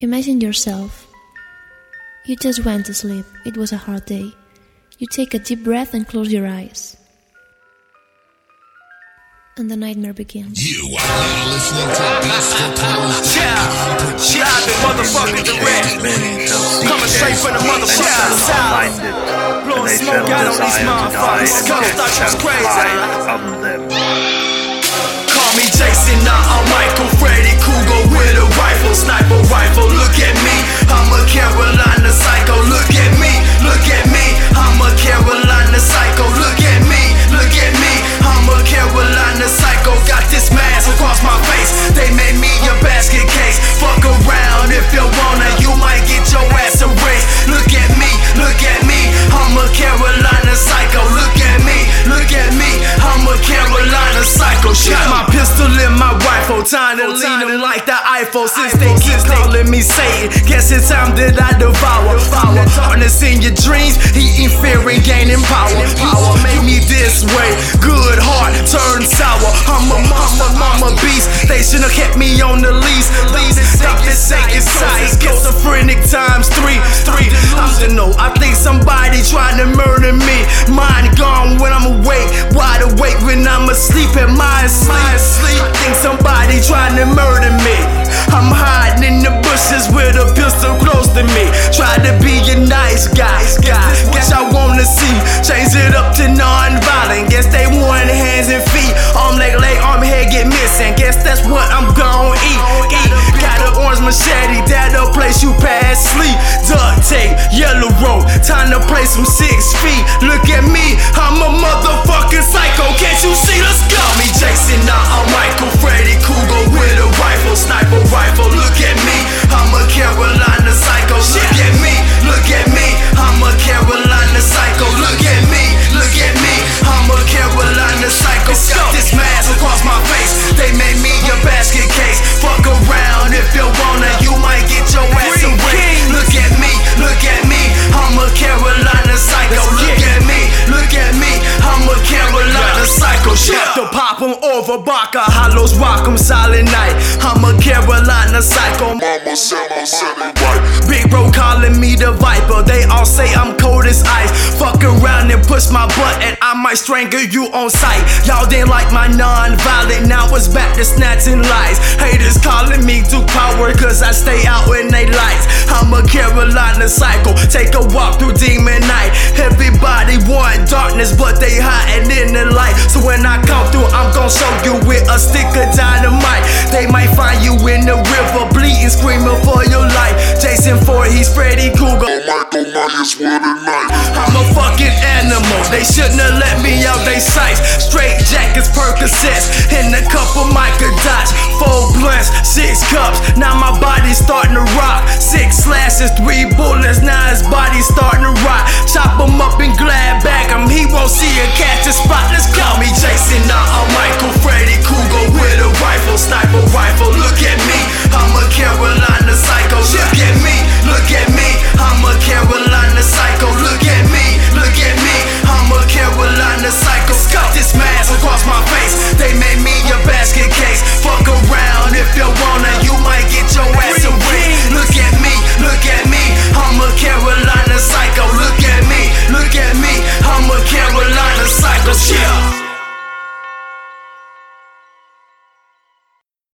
Imagine yourself. You just went to sleep. It was a hard day. You take a deep breath and close your eyes. And the nightmare begins. You are now listening to Disco Polo. Yeah, yeah, the motherfucking direct. Coming straight from the motherfucking south. Blowing they smoke felt out on these desire to die motherfuckers. and Scum death thought you was shall crazy. hide from them. Call me Jason, now I'm Michael Freddy Krueger with a rifle, sniper iPhone. Since they keep calling me Satan, guess it's time that I devour. Power, darkness in your dreams, eating fear and gaining power. Power made me this way, good heart turn sour. I'm a mama, mama beast. They should have kept me on the lease. Lease, stop this second size, schizophrenic times three. Three, I don't know. I think somebody trying to murder me. Mind gone when I'm awake, wide awake when I'm asleep. At my sleep, I think somebody trying to murder me. I'm hiding in the bushes with a pistol close to me. Try to be a nice guy. guy. Guess I wanna see. Change it up to non-violent. Guess they want hands and feet. Arm, leg, leg, arm, head get missing. Guess that's what I'm gon' eat. Eat. Got an orange machete that'll place you past sleep. Duct tape, yellow rope. Time to play some six feet. Look at me, I'm a motherfucking psycho. Can't over Barker, hollows rock 'em silent night. I'm a Carolina psycho. Mama said my son ain't right. Big bro calling me the viper. They all say I'm cold as ice. Fuck around and push my butt, and I might strangle you on sight. Y'all didn't like my non-violent, now it's back to snatching lies. Haters calling me Duke Power, cause I stay out in they lights. I'm a Carolina psycho. Take a walk through demon night. Everybody want but they hiding in the light. So when I come through, I'm gon' show you with a stick of dynamite. They might find you in the river, bleeding, screaming for your life. Jason Ford, he's Freddy Krueger. Michael Myers, what a night. I'm a fucking animal. They shouldn't have let me out they sights. Straight jackets, Percocets, and a couple Micah dots. Four blunts, six cups. Now my body's starting to rock. Six slashes, three bullets. Now his body's starting to rot. Chop him up and glad